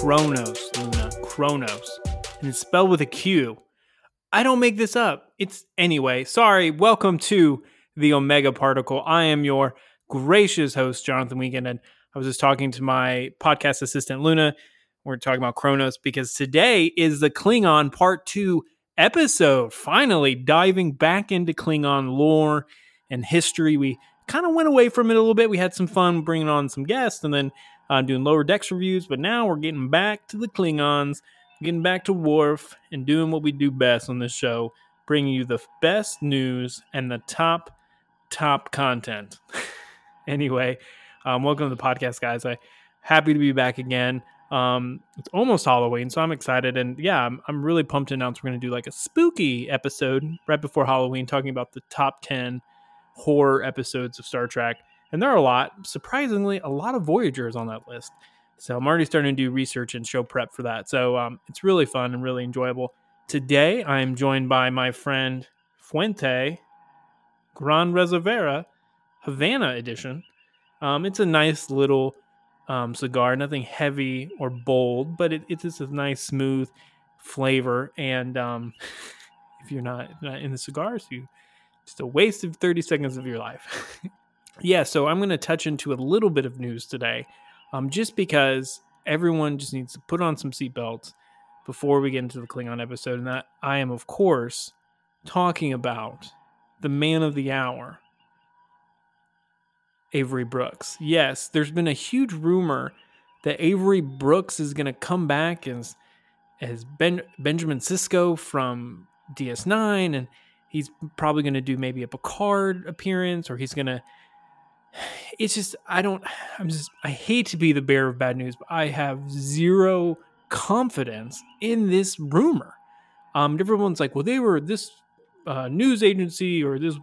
Kronos, Luna. Kronos. And it's spelled with a Q. I don't make this up. It's anyway. Sorry. Welcome to the Omega Particle. I am your gracious host, Jonathan Wiegand. And I was just talking to my podcast assistant, Luna. We're talking about Kronos because today is the Klingon Part 2 episode. Finally, diving back into Klingon lore and history. We kind of went away from it a little bit. We had some fun bringing on some guests and then uh, doing lower decks reviews, but now we're getting back to the Klingons, getting back to Worf, and doing what we do best on this show, bringing you the best news and the top, top content. anyway, um, welcome to the podcast, guys. I happy to be back again. Um, it's almost Halloween, so I'm excited, and yeah, I'm, I'm really pumped to announce we're going to do like a spooky episode right before Halloween, talking about the top ten horror episodes of Star Trek and there are a lot. Surprisingly, a lot of Voyagers on that list. So I'm already starting to do research and show prep for that. So um, it's really fun and really enjoyable. Today, I'm joined by my friend Fuente Gran Reservera Havana edition. Um, it's a nice little um, cigar, nothing heavy or bold, but it, it's just a nice, smooth flavor. And um, if you're not, not in the cigars, you just a waste of 30 seconds of your life. yeah, so I'm going to touch into a little bit of news today, um, just because everyone just needs to put on some seatbelts before we get into the Klingon episode. And that I am, of course, talking about the man of the hour, Avery Brooks. Yes, there's been a huge rumor that Avery Brooks is going to come back as as ben, Benjamin Sisko from DS9, and he's probably going to do maybe a Picard appearance, or he's going to it's just I don't I'm just I hate to be the bearer of bad news, but I have zero confidence in this rumor. Um, everyone's like, well, they were this uh, news agency or this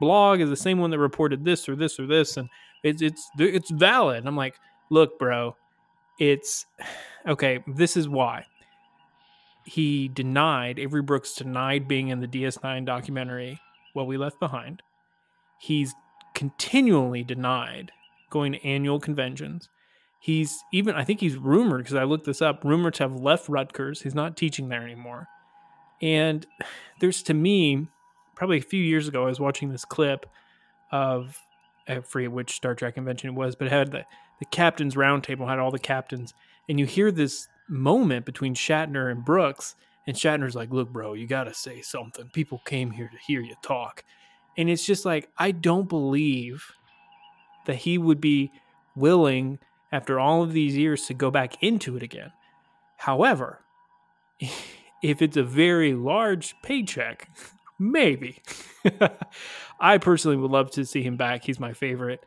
blog is the same one that reported this or this or this, and it's it's it's valid. And I'm like, look, bro, it's okay. This is why he denied Avery Brooks denied being in the DS9 documentary. What we left behind. He's continually denied going to annual conventions. He's even, I think he's rumored, because I looked this up, rumored to have left Rutgers. He's not teaching there anymore. And there's to me, probably a few years ago, I was watching this clip of, I forget which Star Trek convention it was, but it had the, the captain's roundtable, had all the captains. And you hear this moment between Shatner and Brooks. And Shatner's like, look, bro, you got to say something. People came here to hear you talk. And it's just like, I don't believe that he would be willing, after all of these years, to go back into it again. However, if it's a very large paycheck, maybe. I personally would love to see him back. He's my favorite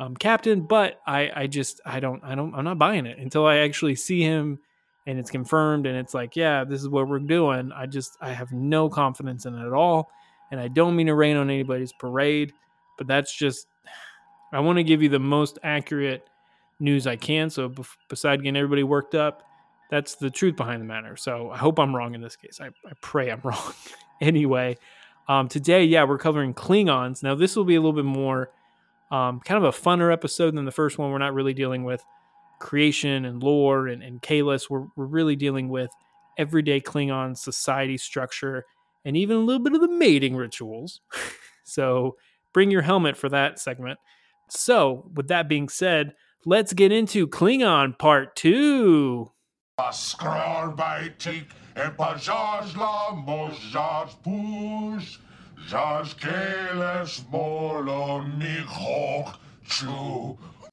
um, captain, but I, I just, I don't, I don't, I'm not buying it until I actually see him and it's confirmed and it's like, yeah, this is what we're doing. I just, I have no confidence in it at all. And I don't mean to rain on anybody's parade, but that's just, I want to give you the most accurate news I can. So, beside getting everybody worked up, that's the truth behind the matter. So, I hope I'm wrong in this case. I, I pray I'm wrong. anyway, um, today, yeah, we're covering Klingons. Now, this will be a little bit more um, kind of a funner episode than the first one. We're not really dealing with creation and lore and, and Kahless. We're, we're really dealing with everyday Klingon society structure and even a little bit of the mating rituals. so bring your helmet for that segment. So, with that being said, let's get into Klingon Part 2.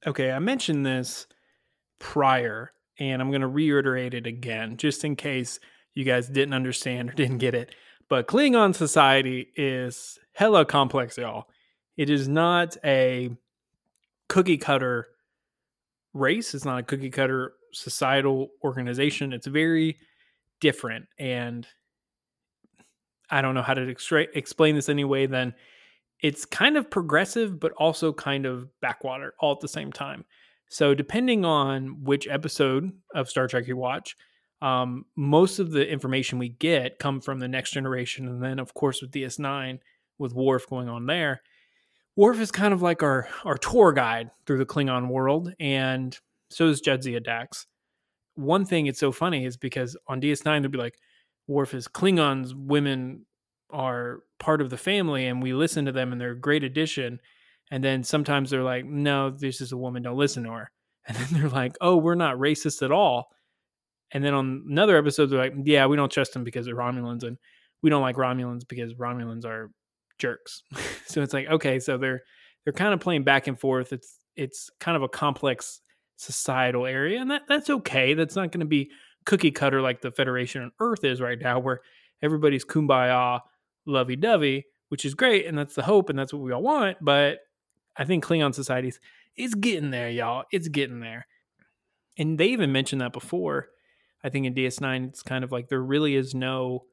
Okay, I mentioned this prior, and I'm going to reiterate it again just in case you guys didn't understand or didn't get it. But Klingon society is hella complex, y'all. It is not a cookie cutter race. It's not a cookie cutter societal organization. It's very different. And I don't know how to extra- explain this anyway, then it's kind of progressive, but also kind of backwater all at the same time. So, depending on which episode of Star Trek you watch, um, most of the information we get come from the next generation. And then, of course, with DS9, with Worf going on there, Worf is kind of like our, our tour guide through the Klingon world. And so is Jadzia Dax. One thing it's so funny is because on DS9, they'll be like, Worf is Klingons, women are part of the family, and we listen to them and they're a great addition. And then sometimes they're like, no, this is a woman, don't listen to her. And then they're like, oh, we're not racist at all. And then on another episode, they're like, yeah, we don't trust them because they're Romulans, and we don't like Romulans because Romulans are jerks. so it's like, okay, so they're they're kind of playing back and forth. It's it's kind of a complex societal area, and that that's okay. That's not going to be cookie cutter like the Federation on Earth is right now, where everybody's kumbaya, lovey dovey, which is great, and that's the hope, and that's what we all want. But I think Klingon societies is getting there, y'all. It's getting there. And they even mentioned that before. I think in DS9, it's kind of like there really is no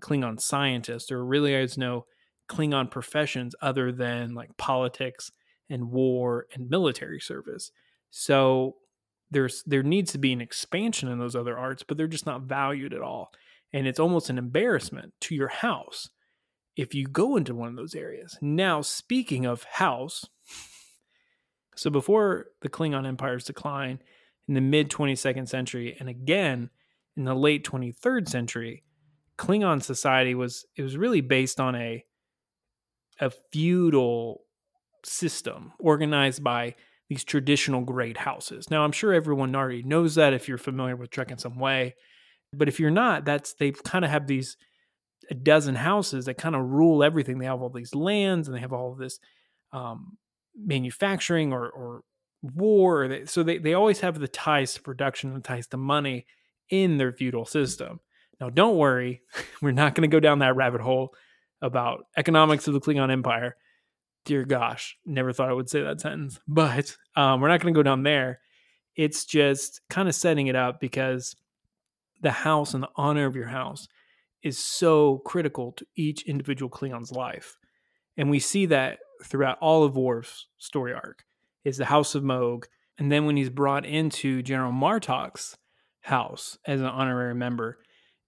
Klingon scientist. There really is no Klingon professions other than like politics and war and military service. So there's there needs to be an expansion in those other arts, but they're just not valued at all. And it's almost an embarrassment to your house if you go into one of those areas. Now, speaking of house, so before the Klingon Empire's decline in the mid 22nd century, and again in the late 23rd century, Klingon society was it was really based on a a feudal system organized by these traditional great houses. Now, I'm sure everyone already knows that if you're familiar with Trek in some way, but if you're not, that's they kind of have these a dozen houses that kind of rule everything. They have all these lands and they have all of this um, manufacturing or, or war. So they, they always have the ties to production and ties to money in their feudal system. Now, don't worry, we're not going to go down that rabbit hole about economics of the Klingon Empire. Dear gosh, never thought I would say that sentence, but um, we're not going to go down there. It's just kind of setting it up because the house and the honor of your house is so critical to each individual Klingons life. And we see that throughout all of Worf's story arc is the House of Mogh. And then when he's brought into General Martok's house as an honorary member.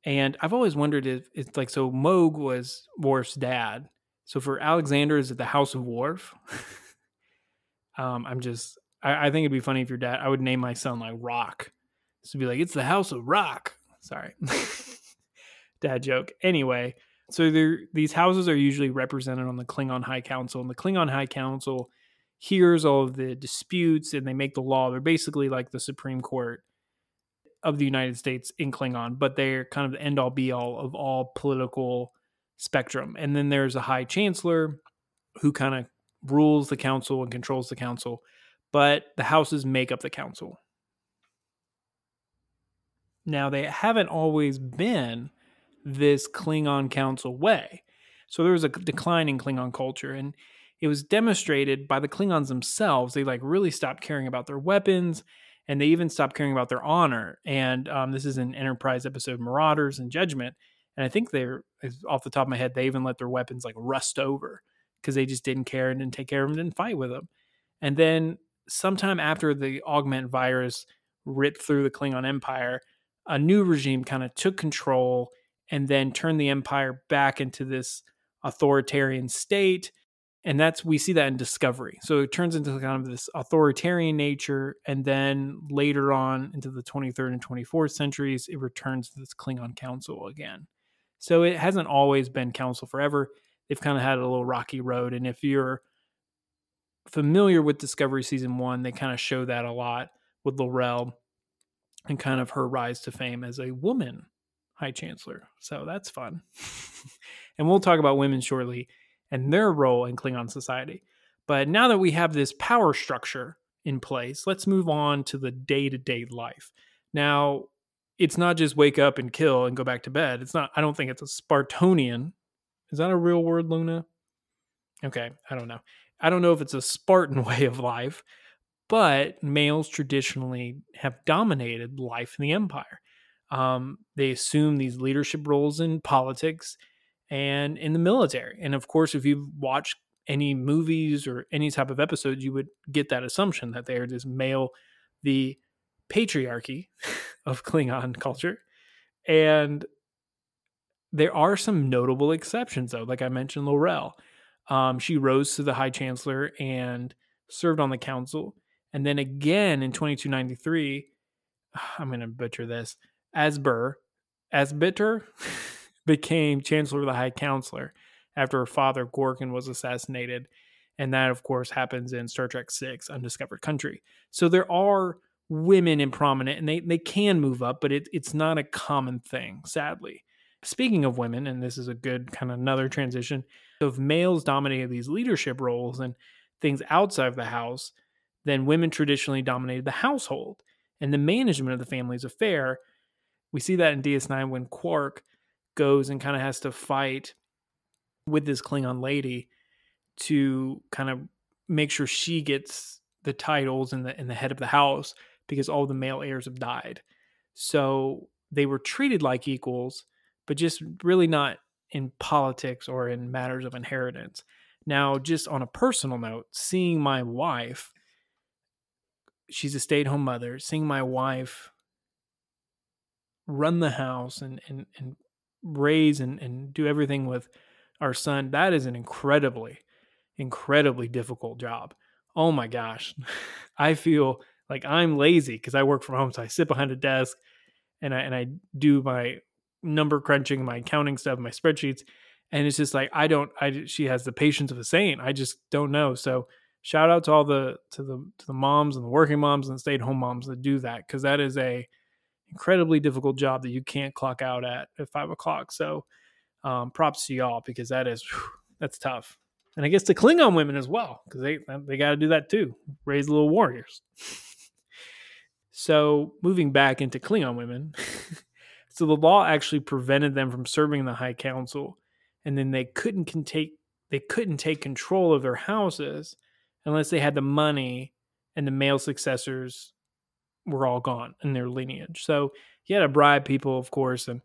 And I've always wondered if it's like so Mogh was Worf's dad. So for Alexander, is it the House of Worf? um, I'm just I, I, think it'd be funny if your dad I would name my son like Rock. So be like, it's the House of Rock. Sorry. dad joke. Anyway, so these houses are usually represented on the Klingon High Council, and the Klingon High Council hears all of the disputes and they make the law. They're basically like the Supreme Court of the United States in Klingon, but they're kind of the end all be all of all political spectrum. And then there's a High Chancellor who kind of rules the council and controls the council, but the houses make up the council. Now, they haven't always been this Klingon council way. So there was a decline in Klingon culture, and it was demonstrated by the Klingons themselves. They like really stopped caring about their weapons, and they even stopped caring about their honor. And um, this is an Enterprise episode, Marauders and Judgment. And I think they're off the top of my head, they even let their weapons like rust over because they just didn't care and didn't take care of them, didn't fight with them. And then sometime after the augment virus ripped through the Klingon Empire, a new regime kind of took control and then turned the empire back into this authoritarian state and that's we see that in discovery so it turns into kind of this authoritarian nature and then later on into the 23rd and 24th centuries it returns to this klingon council again so it hasn't always been council forever they've kind of had a little rocky road and if you're familiar with discovery season one they kind of show that a lot with L'Rell and kind of her rise to fame as a woman High Chancellor. So that's fun. and we'll talk about women shortly and their role in Klingon society. But now that we have this power structure in place, let's move on to the day to day life. Now, it's not just wake up and kill and go back to bed. It's not, I don't think it's a Spartonian. Is that a real word, Luna? Okay, I don't know. I don't know if it's a Spartan way of life, but males traditionally have dominated life in the empire. Um, they assume these leadership roles in politics and in the military. And of course, if you've watched any movies or any type of episodes, you would get that assumption that they are this male, the patriarchy of Klingon culture. And there are some notable exceptions, though. Like I mentioned, L'Rell. Um, she rose to the High Chancellor and served on the council. And then again in 2293, I'm going to butcher this, Asber, Asbitter became Chancellor of the High Counselor after her father, Gorkon, was assassinated. And that, of course, happens in Star Trek Six: Undiscovered Country. So there are women in prominent, and they, they can move up, but it, it's not a common thing, sadly. Speaking of women, and this is a good kind of another transition, if males dominated these leadership roles and things outside of the house, then women traditionally dominated the household and the management of the family's affair. We see that in DS9 when Quark goes and kind of has to fight with this Klingon lady to kind of make sure she gets the titles and the in the head of the house because all the male heirs have died. So they were treated like equals, but just really not in politics or in matters of inheritance. Now, just on a personal note, seeing my wife, she's a stay at home mother, seeing my wife run the house and, and, and raise and, and do everything with our son, that is an incredibly, incredibly difficult job. Oh my gosh. I feel like I'm lazy because I work from home. So I sit behind a desk and I and I do my number crunching, my accounting stuff, my spreadsheets. And it's just like I don't I she has the patience of a saint. I just don't know. So shout out to all the to the to the moms and the working moms and stay at home moms that do that because that is a incredibly difficult job that you can't clock out at at five o'clock. So um, props to y'all because that is whew, that's tough. And I guess to Klingon women as well because they they got to do that too, raise little warriors. so moving back into Klingon women, so the law actually prevented them from serving the High Council, and then they couldn't can take they couldn't take control of their houses unless they had the money and the male successors were all gone in their lineage. So he had to bribe people, of course, and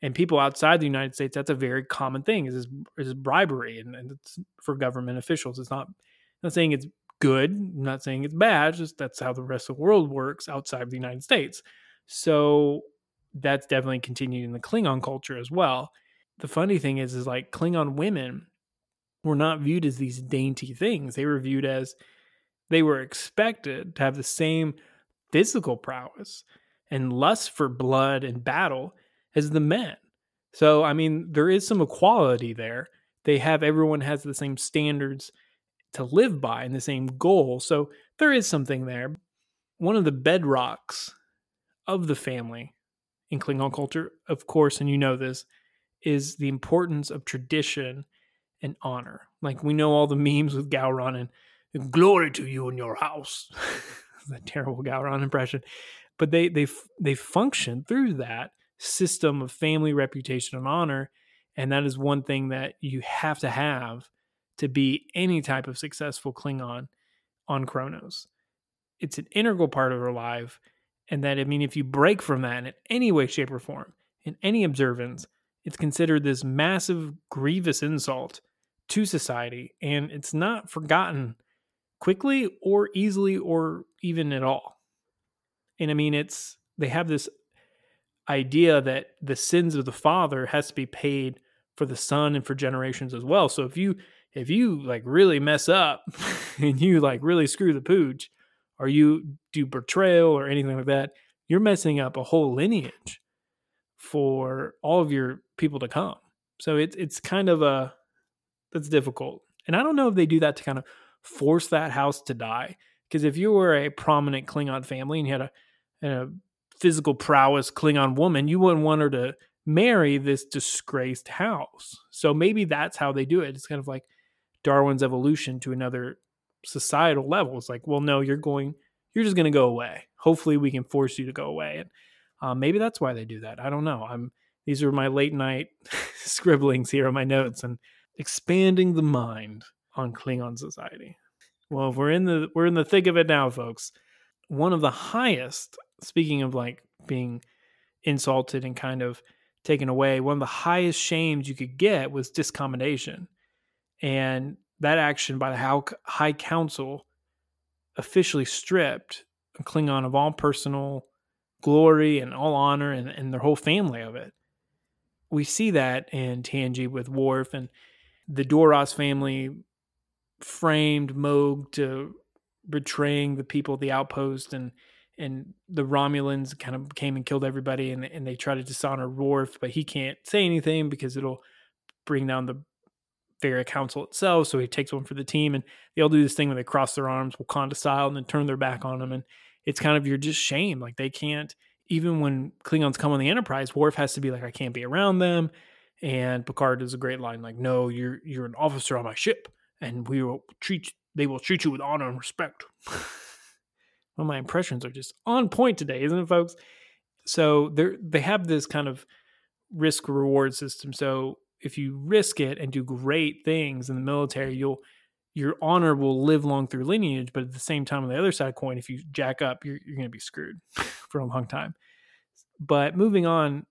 and people outside the United States, that's a very common thing is is bribery, and, and it's for government officials. It's not I'm not saying it's good, I'm not saying it's bad. Just that's how the rest of the world works outside of the United States. So that's definitely continued in the Klingon culture as well. The funny thing is, is like Klingon women were not viewed as these dainty things. They were viewed as they were expected to have the same physical prowess and lust for blood and battle as the men. So, I mean, there is some equality there. They have everyone has the same standards to live by and the same goal. So, there is something there. One of the bedrocks of the family in Klingon culture, of course, and you know this, is the importance of tradition and honor. Like we know all the memes with Gowron and glory to you and your house. that terrible Gowron impression. But they they they function through that system of family reputation and honor and that is one thing that you have to have to be any type of successful klingon on kronos it's an integral part of our life and that i mean if you break from that in any way shape or form in any observance it's considered this massive grievous insult to society and it's not forgotten quickly or easily or even at all and i mean it's they have this idea that the sins of the father has to be paid for the son and for generations as well. So if you if you like really mess up and you like really screw the pooch or you do betrayal or anything like that, you're messing up a whole lineage for all of your people to come. So it's it's kind of a that's difficult. And I don't know if they do that to kind of force that house to die. Because if you were a prominent Klingon family and you had a, a physical prowess Klingon woman, you wouldn't want her to marry this disgraced house. So maybe that's how they do it. It's kind of like Darwin's evolution to another societal level. It's like, well, no, you're going, you're just going to go away. Hopefully, we can force you to go away. And uh, maybe that's why they do that. I don't know. I'm these are my late night scribblings here on my notes and expanding the mind on Klingon society. Well, we're in the we're in the thick of it now, folks. One of the highest, speaking of like being insulted and kind of taken away, one of the highest shames you could get was discommendation. And that action by the High Council officially stripped Klingon of all personal glory and all honor and, and their whole family of it. We see that in TNG with Worf and the Duras family framed Mogh to betraying the people the outpost and and the Romulans kind of came and killed everybody and and they try to dishonor Worf, but he can't say anything because it'll bring down the Varia Council itself. So he takes one for the team and they all do this thing where they cross their arms, Wakanda style, and then turn their back on him. And it's kind of you're just shame. Like they can't even when Klingons come on the Enterprise, Worf has to be like, I can't be around them. And Picard does a great line like, No, you're you're an officer on my ship, and we will treat they will treat you with honor and respect. well, my impressions are just on point today, isn't it, folks? So they they have this kind of risk reward system. So if you risk it and do great things in the military, you'll your honor will live long through lineage, but at the same time, on the other side of coin, if you jack up, you're, you're going to be screwed for a long time. But moving on,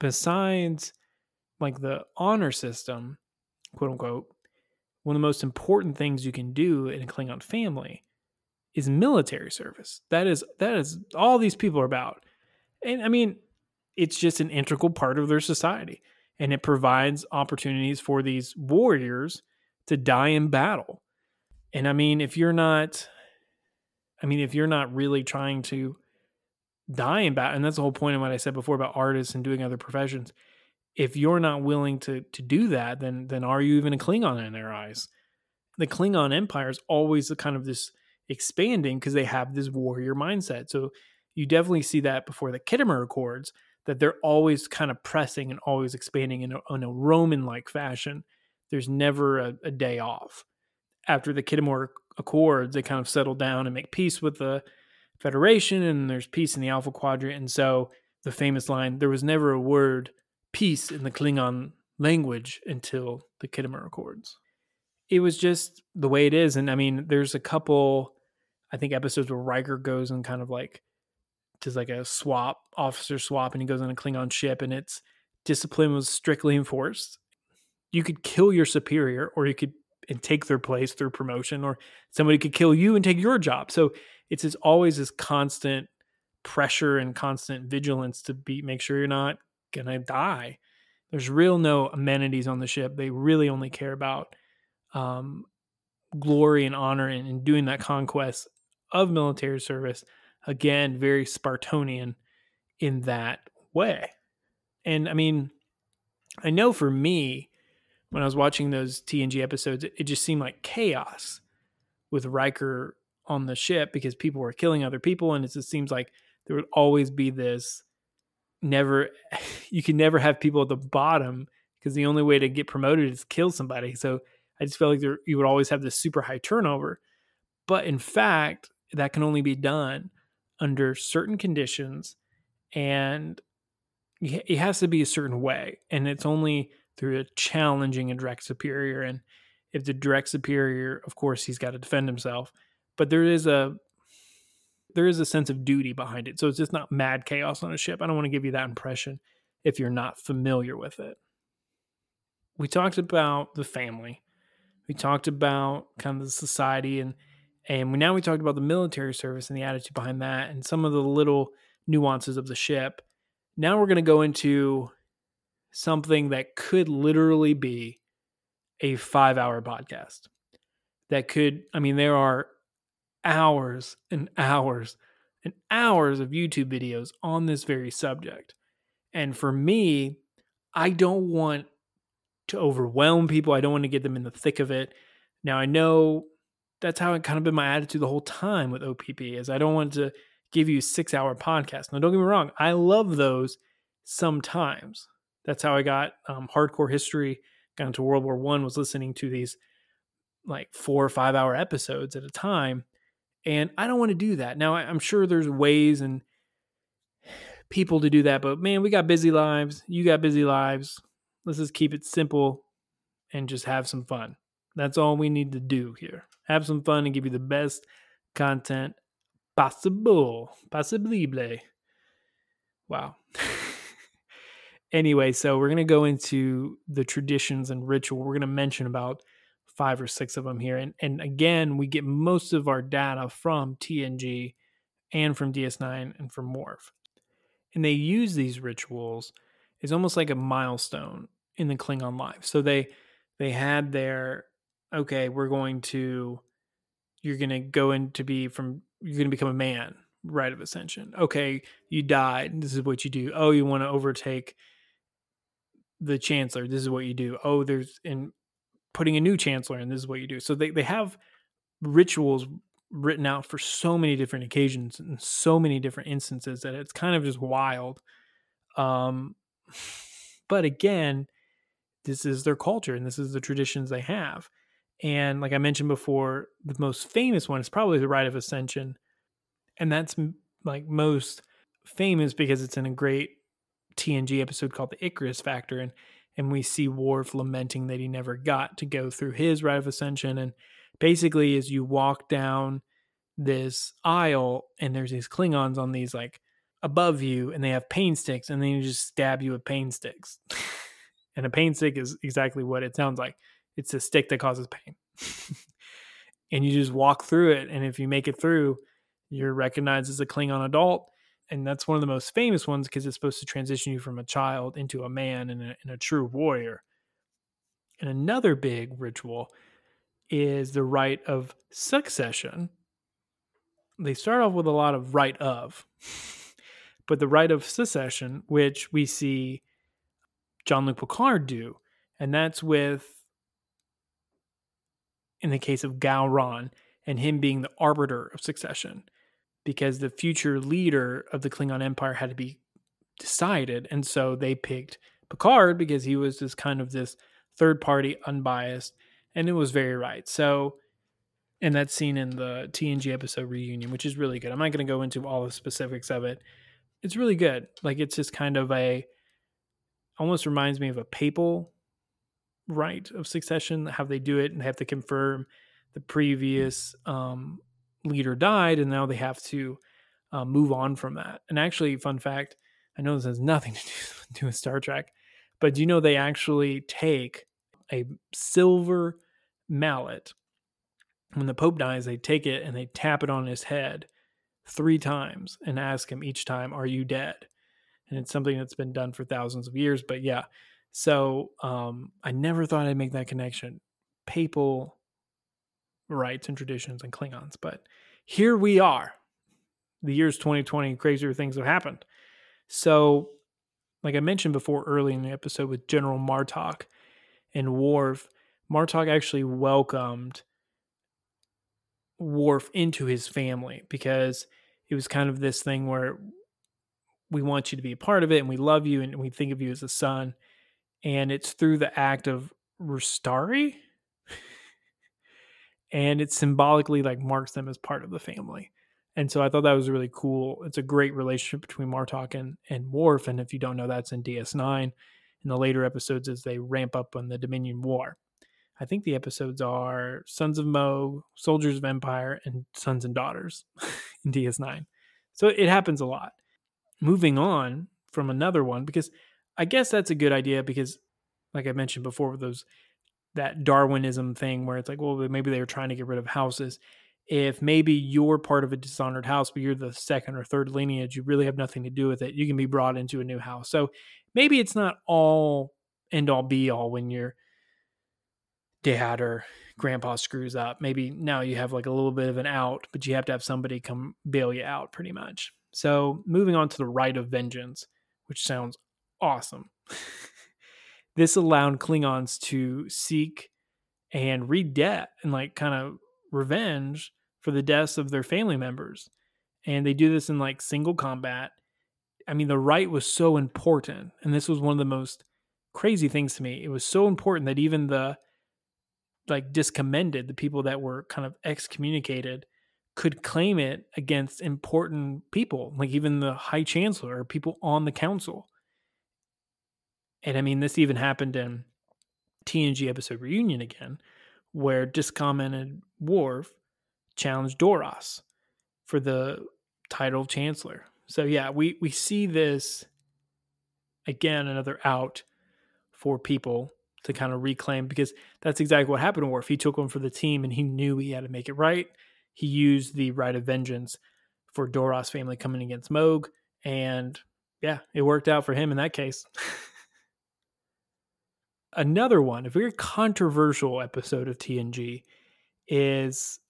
besides like the honor system, quote unquote, one of the most important things you can do in a Klingon family is military service. That is that is all these people are about. And I mean, it's just an integral part of their society. And it provides opportunities for these warriors to die in battle. And I mean, if you're not, I mean, if you're not really trying to die in battle, and that's the whole point of what I said before about artists and doing other professions. If you're not willing to to do that, then then are you even a Klingon in their eyes? The Klingon Empire is always kind of this expanding because they have this warrior mindset. So you definitely see that before the Khitomer Accords that they're always kind of pressing and always expanding in a, a Roman like fashion there's never a, a day off. After the Khitomer Accords, they kind of settle down and make peace with the Federation, and there's peace in the Alpha Quadrant. And so the famous line, there was never a word peace in the Klingon language until the Khitomer Accords. It was just the way it is. And I mean, there's a couple, I think, episodes where Riker goes and kind of like does like a swap, officer swap, and he goes on a Klingon ship, and it's discipline was strictly enforced you could kill your superior or you could and take their place through promotion or somebody could kill you and take your job so it's always this constant pressure and constant vigilance to be make sure you're not gonna die. There's real no amenities on the ship. They really only care about um, glory and honor and, and doing that conquest of military service. Again very spartanian in that way. And i mean i know for me when I was watching those TNG episodes, it, it just seemed like chaos with Riker on the ship because people were killing other people, and it just seems like there would always be this never you can never have people at the bottom because the only way to get promoted is kill somebody. So I just felt like there, you would always have this super high turnover. But in fact, that can only be done under certain conditions and it has to be a certain way. And it's only through a challenging a direct superior. And if the direct superior, of course, he's got to defend himself, but there is a there is a sense of duty behind it. So it's just not mad chaos on a ship. I don't want to give you that impression if you're not familiar with it. We talked about the family. We talked about kind of the society and and we, now we talked about the military service and the attitude behind that and some of the little nuances of the ship. Now we're going to go into something that could literally be a five hour podcast. That could, I mean, there are hours and hours and hours of YouTube videos on this very subject. And for me, I don't want to overwhelm people. I don't want to get them in the thick of it. Now I know that's how it kind of been my attitude the whole time with OPP is I don't want to give you six hour podcasts. Now don't get me wrong, I love those sometimes. That's how I got um, hardcore history. Got into World War One. Was listening to these like four or five hour episodes at a time, and I don't want to do that. Now I'm sure there's ways and people to do that, but man, we got busy lives. You got busy lives. Let's just keep it simple and just have some fun. That's all we need to do here. Have some fun and give you the best content possible. Possible. Wow. anyway, so we're going to go into the traditions and ritual. We're going to mention about five or six of them here. And, and again, we get most of our data from TNG and from DS9 and from Worf. And they use these rituals as almost like a milestone in the Klingon life. So they they had their okay, we're going to you're going to go in to be from you're going to become a man, rite of ascension. Okay, you died. This is what you do. Oh, you want to overtake the chancellor. This is what you do. Oh, there's in putting a new chancellor and this is what you do. So they, they have rituals written out for so many different occasions and so many different instances that it's kind of just wild. Um, but again, this is their culture and this is the traditions they have. And like I mentioned before, the most famous one is probably the Rite of Ascension. And that's like most famous because it's in a great TNG episode called the Icarus Factor. And and we see Worf lamenting that he never got to go through his rite of ascension. And basically, as you walk down this aisle, and there's these Klingons on these like above you, and they have pain sticks, and then you just stab you with pain sticks. and a pain stick is exactly what it sounds like. It's a stick that causes pain. and you just walk through it, and if you make it through, you're recognized as a Klingon adult and that's one of the most famous ones because it's supposed to transition you from a child into a man and a, and a true warrior. And another big ritual is the rite of succession. They start off with a lot of right of, but the rite of secession, which we see Jean-Luc Picard do, and that's with, in the case of Gowron, and him being the arbiter of succession because the future leader of the Klingon Empire had to be decided. And so they picked Picard because he was this kind of this third party, unbiased, and it was very right. So, and that's seen in the TNG episode reunion, which is really good. I'm not going to go into all the specifics of it. It's really good. Like it's just kind of a almost reminds me of a papal right of succession, how they do it and have to confirm the previous um, leader died, and now they have to uh, move on from that. And actually, fun fact I know this has nothing to do with Star Trek, but do you know they actually take a silver mallet? When the Pope dies, they take it and they tap it on his head three times and ask him each time, Are you dead? And it's something that's been done for thousands of years. But yeah, so um, I never thought I'd make that connection. Papal rites and traditions and Klingons. But here we are. The year's 2020, crazier things have happened. So, like I mentioned before early in the episode with General Martok and Worf, Martok actually welcomed Worf into his family because it was kind of this thing where we want you to be a part of it and we love you and we think of you as a son. And it's through the act of R'uustai, and it symbolically like marks them as part of the family. And so I thought that was really cool. It's a great relationship between Martok and, and Worf. And if you don't know, that's in DS9 in the later episodes as they ramp up on the Dominion War. I think the episodes are Sons of Mogh, Soldiers of Empire, and Sons and Daughters in DS9. So it happens a lot. Moving on from another one, because I guess that's a good idea because, like I mentioned before, those that Darwinism thing where it's like, well, maybe they were trying to get rid of houses. If maybe you're part of a dishonored house, but you're the second or third lineage, you really have nothing to do with it. You can be brought into a new house. So maybe it's not all end all be all when your dad or grandpa screws up. Maybe now you have like a little bit of an out, but you have to have somebody come bail you out pretty much. So moving on to the right of vengeance, which sounds awesome. this allowed Klingons to seek and read debt and like kind of revenge for the deaths of their family members. And they do this in like single combat. I mean, the right was so important. And this was one of the most crazy things to me. It was so important that even the like discommended, the people that were kind of excommunicated, could claim it against important people, like even the high chancellor or people on the council. And I mean, this even happened in TNG episode reunion again, where Discom and Worf challenged Duras for the title of Chancellor. So yeah, we we see this again another out for people to kind of reclaim because that's exactly what happened to Worf. He took one for the team and he knew he had to make it right. He used the right of vengeance for Duras family coming against Mogh and yeah, it worked out for him in that case. Another one, a very controversial episode of TNG is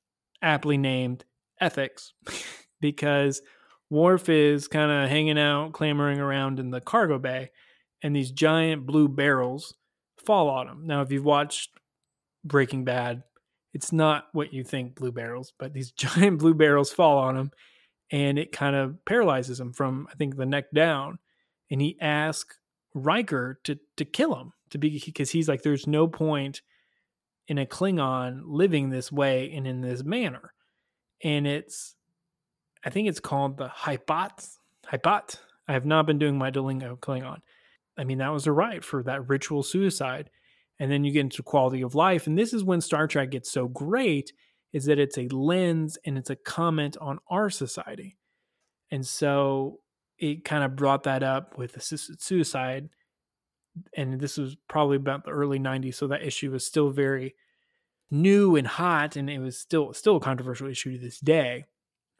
aptly named Ethics because Worf is kind of hanging out, clamoring around in the cargo bay, and these giant blue barrels fall on him. Now, if you've watched Breaking Bad, it's not what you think blue barrels, but these giant blue barrels fall on him and it kind of paralyzes him from I think the neck down. And he asks Riker to to kill him to be because he's like, there's no point in a Klingon living this way and in this manner. And it's I think it's called the Hypot. Hypot. I have not been doing my Duolingo Klingon. I mean, that was a right for that ritual suicide. And then you get into quality of life. And this is when Star Trek gets so great is that it's a lens and it's a comment on our society. And so it kind of brought that up with assisted suicide. And this was probably about the early 90s. So that issue was still very new and hot. And it was still still a controversial issue to this day.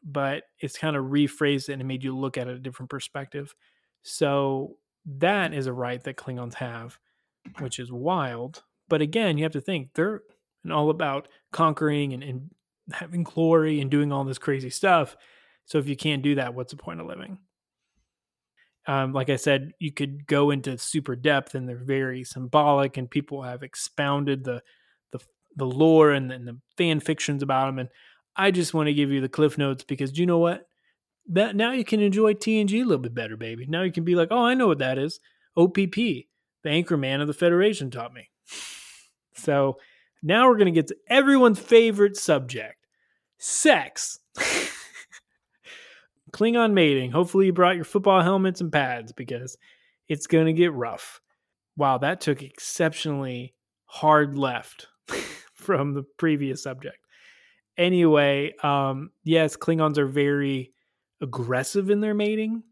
But it's kind of rephrased and it made you look at it a different perspective. So that is a right that Klingons have, which is wild. But again, you have to think they're all about conquering and, and having glory and doing all this crazy stuff. So if you can't do that, what's the point of living? Um, like I said, you could go into super depth, and they're very symbolic, and people have expounded the the, the lore and, and the fan fictions about them. And I just want to give you the cliff notes because you know what? That now you can enjoy TNG a little bit better, baby. Now you can be like, oh, I know what that is. OPP, the anchor man of the Federation, taught me. So now we're going to get to everyone's favorite subject sex. Klingon mating. Hopefully, you brought your football helmets and pads because it's going to get rough. Wow, that took exceptionally hard left from the previous subject. Anyway, um, yes, Klingons are very aggressive in their mating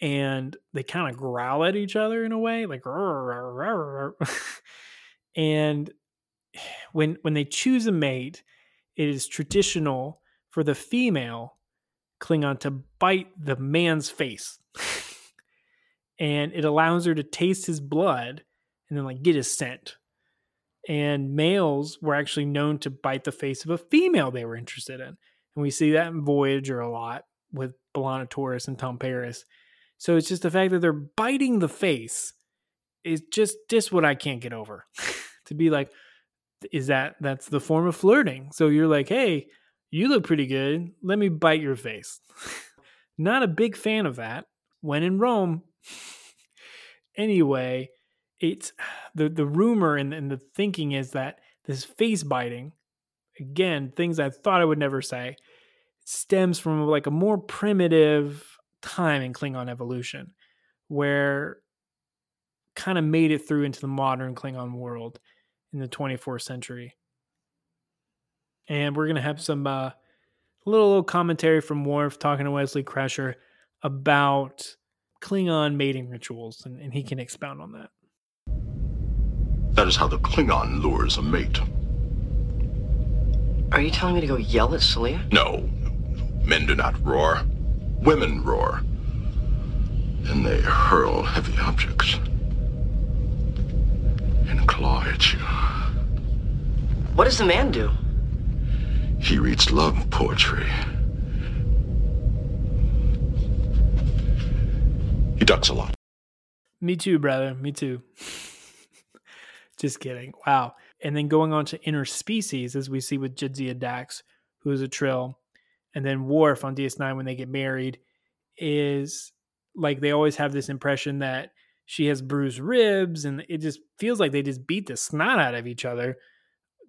and they kind of growl at each other in a way like and when when they choose a mate, it is traditional for the female Klingon to bite the man's face. and it allows her to taste his blood and then like get his scent. And males were actually known to bite the face of a female they were interested in. And we see that in Voyager a lot with B'Elanna Torres and Tom Paris. So it's just the fact that they're biting the face is just just what I can't get over. to be like, is that that's the form of flirting. So you're like, hey, you look pretty good. Let me bite your face. Not a big fan of that. When in Rome, anyway, it's the the rumor and, and the thinking is that this face biting, again, things I thought I would never say, stems from like a more primitive time in Klingon evolution, where kind of made it through into the modern Klingon world in the 24th century. And we're going to have some uh, little, little commentary from Worf talking to Wesley Crusher about Klingon mating rituals, and, and he can expound on that. That is how the Klingon lures a mate. Are you telling me to go yell at Salia? No. Men do not roar. Women roar. And they hurl heavy objects and claw at you. What does the man do? He reads love poetry. He ducks a lot. Me too, brother. Me too. Just kidding. Wow. And then going on to interspecies, as we see with Jadzia Dax, who is a Trill, and then Worf on DS9 when they get married, is like they always have this impression that she has bruised ribs and it just feels like they just beat the snot out of each other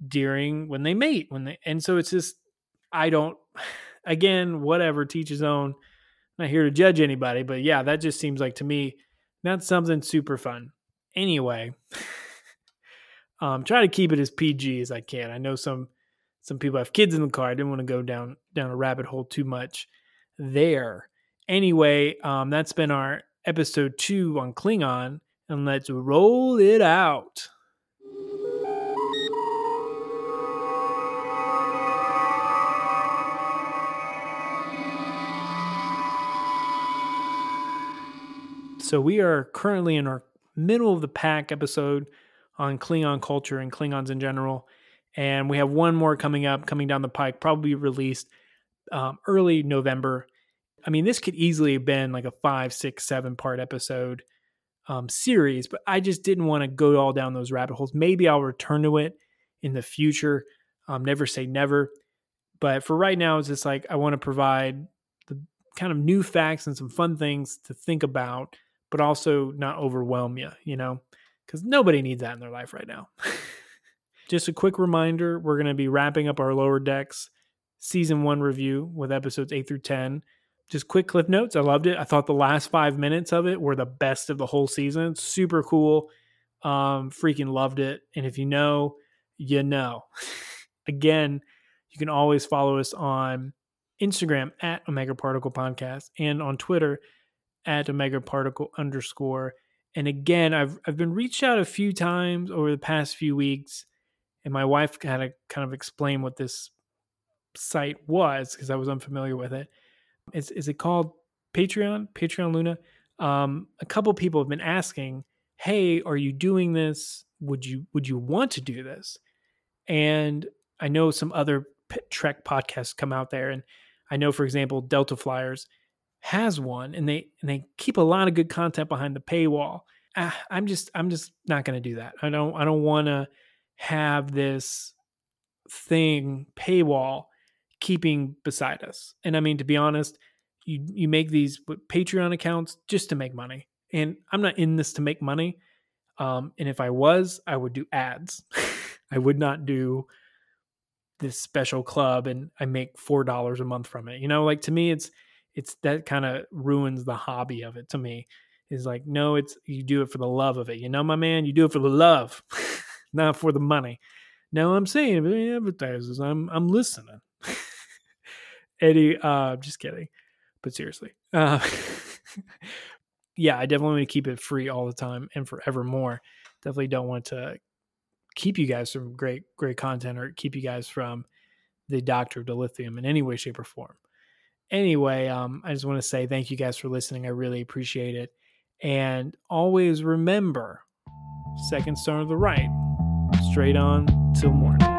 during when they mate when they and so it's just i don't again whatever teach his own I'm not here to judge anybody but yeah that just seems like to me not something super fun anyway Um, try to keep it as PG as I can. I know some some people have kids in the car. I didn't want to go down down a rabbit hole too much there. Anyway, um, that's been our episode two on Klingon, and let's roll it out. So we are currently in our middle of the pack episode on Klingon culture and Klingons in general. And we have one more coming up, coming down the pike, probably released um, early November. I mean, this could easily have been like a five, six, seven part episode um, series, but I just didn't want to go all down those rabbit holes. Maybe I'll return to it in the future. Um, never say never. But for right now, it's just like I want to provide the kind of new facts and some fun things to think about but also not overwhelm you, you know, because nobody needs that in their life right now. Just a quick reminder we're going to be wrapping up our Lower Decks season one review with episodes 8 through 10. Just quick cliff notes. I loved it. I thought the last five minutes of it were the best of the whole season. Super cool. Um, freaking loved it. And if you know, you know. Again, you can always follow us on Instagram at Omega Particle Podcast and on Twitter at omega particle underscore. And again, I've I've been reached out a few times over the past few weeks, and my wife kind of kind of explained what this site was because I was unfamiliar with it. Is is it called Patreon? Patreon Luna. Um, a couple people have been asking, "Hey, are you doing this? Would you would you want to do this?" And I know some other Trek podcasts come out there, and I know, for example, Delta Flyers has one and they and they keep a lot of good content behind the paywall ah, i'm just i'm just not going to do that. I don't i don't want to have this thing paywall keeping beside us. And i mean to be honest you you make these patreon accounts just to make money. And i'm not in this to make money um, and if i was i would do ads. I would not do this special club and i make four dollars a month from it. You know like to me it's it's that kind of ruins the hobby of it to me is like no it's you do it for the love of it you know my man? You do it for the love not for the money. Now i'm saying advertisers i'm i'm listening. Eddie uh just kidding but seriously uh yeah i definitely want to keep it free all the time and forevermore. Definitely don't want to keep you guys from great great content or keep you guys from the doctor of dilithium in any way shape or form anyway, um, I just want to say thank you guys for listening. I really appreciate it. And always remember second star to the right, straight on till morning.